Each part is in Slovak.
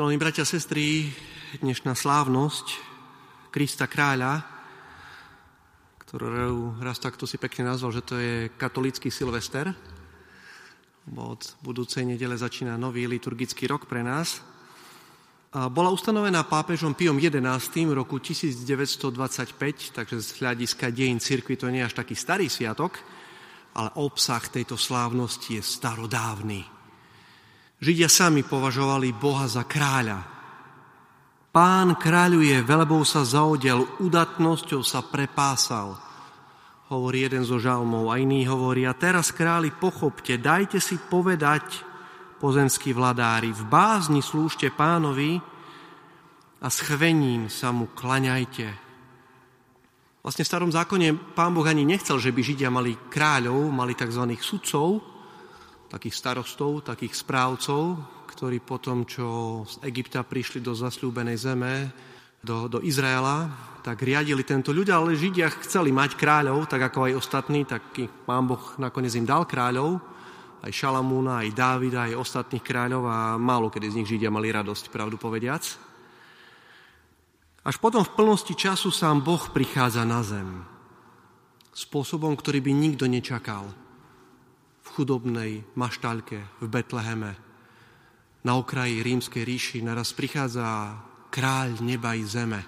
Milí bratia a sestry, dnešná slávnosť Krista kráľa, ktorú raz takto si pekne nazval, že to je katolický Silvester, bo od budúcej nedele začína nový liturgický rok pre nás. Bola ustanovená pápežom Piom XI v roku 1925, takže z hľadiska dejín cirkvi to nie je až taký starý sviatok, ale obsah tejto slávnosti je starodávny. Židia sami považovali Boha za kráľa. Pán kráľuje, velebou sa zaodel, udatnosťou sa prepásal, hovorí jeden zo žalmov a iný hovorí, a teraz králi pochopte, dajte si povedať, pozemskí vladári, v bázni slúžte pánovi a s chvením sa mu klaňajte. Vlastne v starom zákone pán Boh ani nechcel, že by Židia mali kráľov, mali tzv. sudcov, takých starostov, takých správcov, ktorí potom, čo z Egypta prišli do zasľúbenej zeme, do, do Izraela, tak riadili tento ľudia, ale Židia chceli mať kráľov, tak ako aj ostatní, tak pán Boh nakoniec im dal kráľov, aj Šalamúna, aj Dávida, aj ostatných kráľov a málo kedy z nich Židia mali radosť, pravdu povediac. Až potom v plnosti času sám Boh prichádza na zem. Spôsobom, ktorý by nikto nečakal chudobnej maštaľke v Betleheme, na okraji rímskej ríši, naraz prichádza kráľ neba i zeme.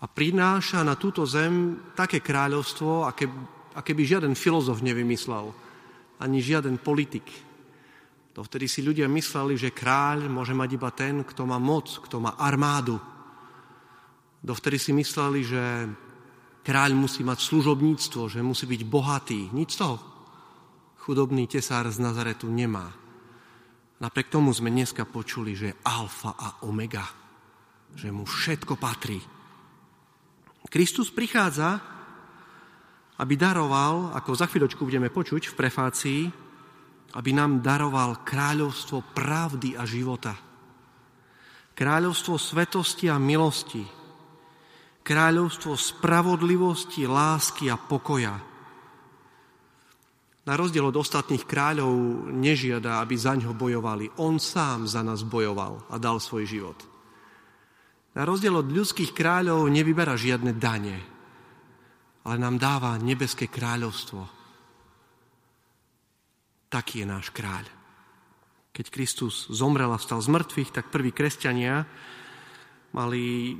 A prináša na túto zem také kráľovstvo, aké, aké by žiaden filozof nevymyslel, ani žiaden politik. To vtedy si ľudia mysleli, že kráľ môže mať iba ten, kto má moc, kto má armádu. Dovtedy si mysleli, že kráľ musí mať služobníctvo, že musí byť bohatý. Nič z toho chudobný tesár z Nazaretu nemá. Napriek tomu sme dneska počuli, že je alfa a omega, že mu všetko patrí. Kristus prichádza, aby daroval, ako za chvíľočku budeme počuť v prefácii, aby nám daroval kráľovstvo pravdy a života. Kráľovstvo svetosti a milosti. Kráľovstvo spravodlivosti, lásky a pokoja na rozdiel od ostatných kráľov nežiada, aby za ňo bojovali. On sám za nás bojoval a dal svoj život. Na rozdiel od ľudských kráľov nevyberá žiadne dane, ale nám dáva nebeské kráľovstvo. Taký je náš kráľ. Keď Kristus zomrel a vstal z mŕtvych, tak prví kresťania mali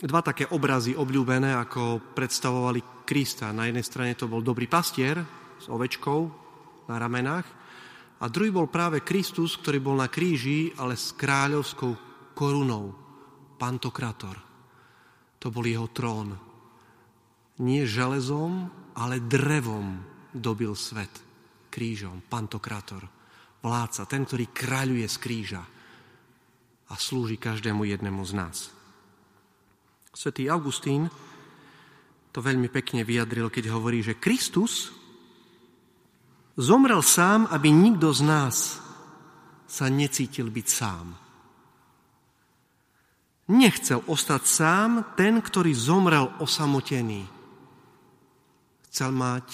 dva také obrazy obľúbené, ako predstavovali Krista. Na jednej strane to bol dobrý pastier, s ovečkou na ramenách. A druhý bol práve Kristus, ktorý bol na kríži, ale s kráľovskou korunou. Pantokrator. To bol jeho trón. Nie železom, ale drevom dobil svet. Krížom. Pantokrator. Vládca. Ten, ktorý kráľuje z kríža a slúži každému jednému z nás. Svetý Augustín to veľmi pekne vyjadril, keď hovorí, že Kristus Zomrel sám, aby nikto z nás sa necítil byť sám. Nechcel ostať sám ten, ktorý zomrel osamotený. Chcel mať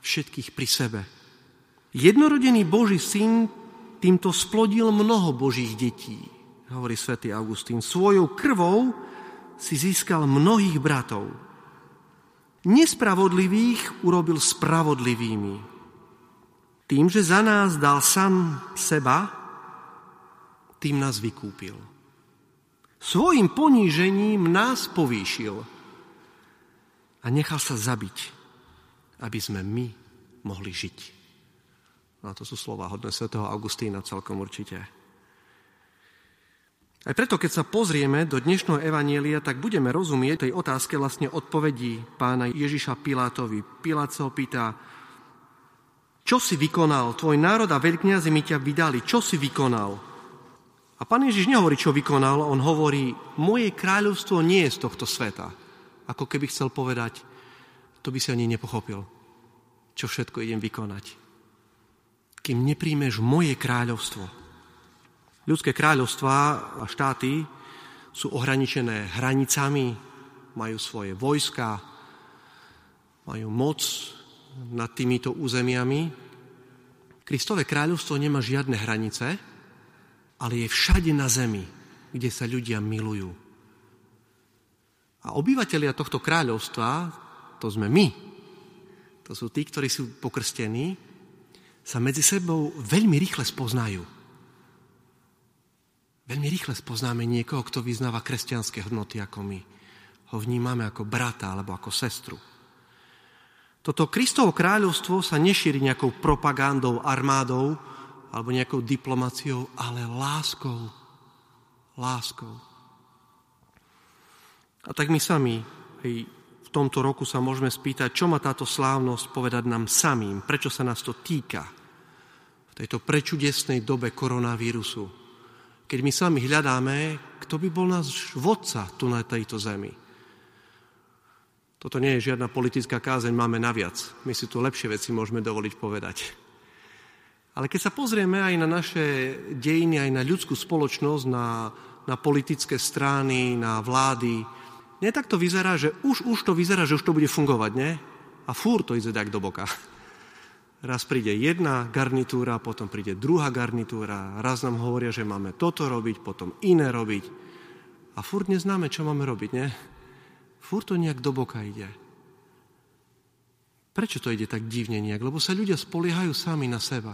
všetkých pri sebe. Jednorodený Boží syn týmto splodil mnoho Božích detí, hovorí svätý Augustín. Svojou krvou si získal mnohých bratov. Nespravodlivých urobil spravodlivými tým, že za nás dal sám seba, tým nás vykúpil. Svojim ponížením nás povýšil a nechal sa zabiť, aby sme my mohli žiť. A to sú slova hodné svätého Augustína celkom určite. Aj preto, keď sa pozrieme do dnešného evanielia, tak budeme rozumieť tej otázke vlastne odpovedí pána Ježiša Pilátovi. Pilát sa ho pýta, čo si vykonal? Tvoj národ a veľkňazi mi ťa vydali. Čo si vykonal? A pán Ježiš nehovorí, čo vykonal, on hovorí, moje kráľovstvo nie je z tohto sveta. Ako keby chcel povedať, to by si ani nepochopil, čo všetko idem vykonať. Kým nepríjmeš moje kráľovstvo. Ľudské kráľovstvá a štáty sú ohraničené hranicami, majú svoje vojska, majú moc, nad týmito územiami. Kristové kráľovstvo nemá žiadne hranice, ale je všade na zemi, kde sa ľudia milujú. A obyvateľia tohto kráľovstva, to sme my, to sú tí, ktorí sú pokrstení, sa medzi sebou veľmi rýchle spoznajú. Veľmi rýchle spoznáme niekoho, kto vyznáva kresťanské hodnoty ako my. Ho vnímame ako brata alebo ako sestru. Toto Kristovo kráľovstvo sa nešíri nejakou propagandou, armádou alebo nejakou diplomáciou, ale láskou. Láskou. A tak my sami hej, v tomto roku sa môžeme spýtať, čo má táto slávnosť povedať nám samým, prečo sa nás to týka v tejto prečudesnej dobe koronavírusu. Keď my sami hľadáme, kto by bol náš vodca tu na tejto zemi. Toto nie je žiadna politická kázeň, máme naviac. My si tu lepšie veci môžeme dovoliť povedať. Ale keď sa pozrieme aj na naše dejiny, aj na ľudskú spoločnosť, na, na politické strany, na vlády, nie tak to vyzerá, že už, už to vyzerá, že už to bude fungovať, nie? A fúr to ide tak do boka. Raz príde jedna garnitúra, potom príde druhá garnitúra, raz nám hovoria, že máme toto robiť, potom iné robiť. A fúr neznáme, čo máme robiť, nie? Fúr to nejak do boka ide. Prečo to ide tak divne nejak? Lebo sa ľudia spoliehajú sami na seba.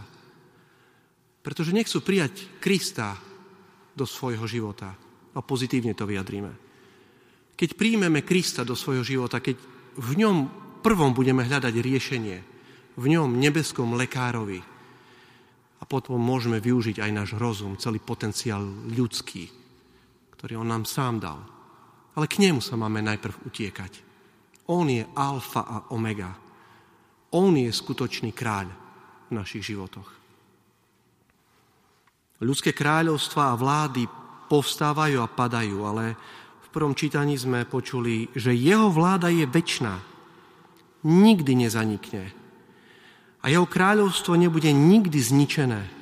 Pretože nechcú prijať Krista do svojho života. A pozitívne to vyjadríme. Keď príjmeme Krista do svojho života, keď v ňom prvom budeme hľadať riešenie, v ňom nebeskom lekárovi, a potom môžeme využiť aj náš rozum, celý potenciál ľudský, ktorý on nám sám dal. Ale k nemu sa máme najprv utiekať. On je alfa a omega. On je skutočný kráľ v našich životoch. Ľudské kráľovstva a vlády povstávajú a padajú, ale v prvom čítaní sme počuli, že jeho vláda je väčšiná. Nikdy nezanikne. A jeho kráľovstvo nebude nikdy zničené.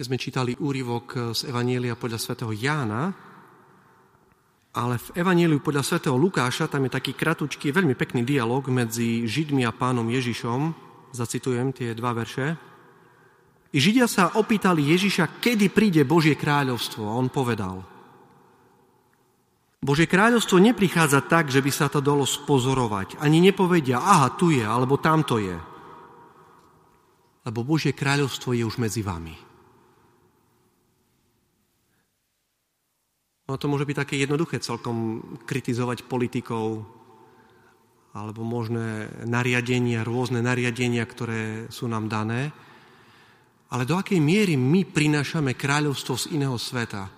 Sme čítali úryvok z Evanielia podľa svätého Jána, ale v Evanieliu podľa svätého Lukáša tam je taký kratučký, veľmi pekný dialog medzi Židmi a pánom Ježišom. Zacitujem tie dva verše. I Židia sa opýtali Ježiša, kedy príde Božie kráľovstvo. A on povedal, Božie kráľovstvo neprichádza tak, že by sa to dalo spozorovať. Ani nepovedia, aha, tu je, alebo tamto je. Lebo Božie kráľovstvo je už medzi vami. No to môže byť také jednoduché celkom kritizovať politikov alebo možné nariadenia, rôzne nariadenia, ktoré sú nám dané. Ale do akej miery my prinášame kráľovstvo z iného sveta?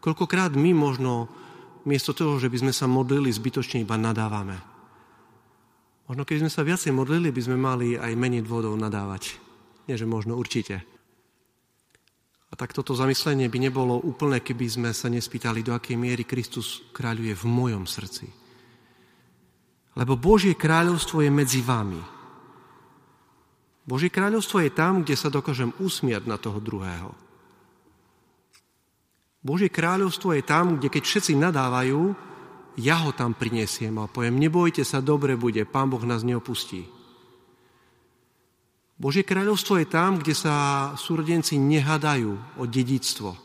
Koľkokrát my možno miesto toho, že by sme sa modlili, zbytočne iba nadávame. Možno keď sme sa viacej modlili, by sme mali aj menej dôvodov nadávať. Nie, že možno určite. A tak toto zamyslenie by nebolo úplné, keby sme sa nespýtali, do akej miery Kristus kráľuje v mojom srdci. Lebo Božie kráľovstvo je medzi vami. Božie kráľovstvo je tam, kde sa dokážem usmiať na toho druhého. Božie kráľovstvo je tam, kde keď všetci nadávajú, ja ho tam prinesiem a poviem, nebojte sa, dobre bude, Pán Boh nás neopustí. Božie kráľovstvo je tam, kde sa súrodenci nehadajú o dedictvo.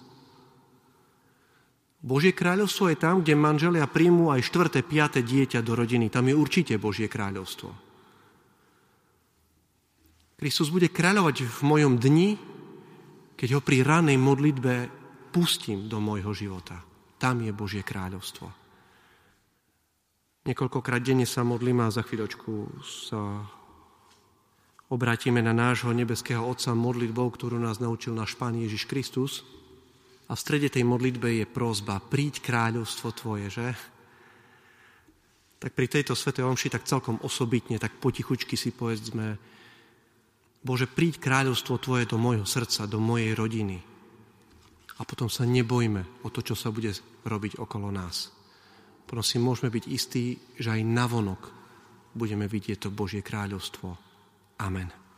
Božie kráľovstvo je tam, kde manželia príjmú aj štvrté, piaté dieťa do rodiny. Tam je určite Božie kráľovstvo. Kristus bude kráľovať v mojom dni, keď ho pri ranej modlitbe pustím do môjho života. Tam je Božie kráľovstvo. Niekoľkokrát denne sa modlím a za chvíľočku sa obratíme na nášho nebeského Otca modlitbou, ktorú nás naučil náš Pán Ježiš Kristus. A v strede tej modlitbe je prozba, príď kráľovstvo Tvoje, že? Tak pri tejto svetej omši tak celkom osobitne, tak potichučky si povedzme, Bože, príď kráľovstvo Tvoje do môjho srdca, do mojej rodiny. A potom sa nebojme o to, čo sa bude robiť okolo nás. Potom si môžeme byť istí, že aj navonok budeme vidieť to Božie kráľovstvo. Amen.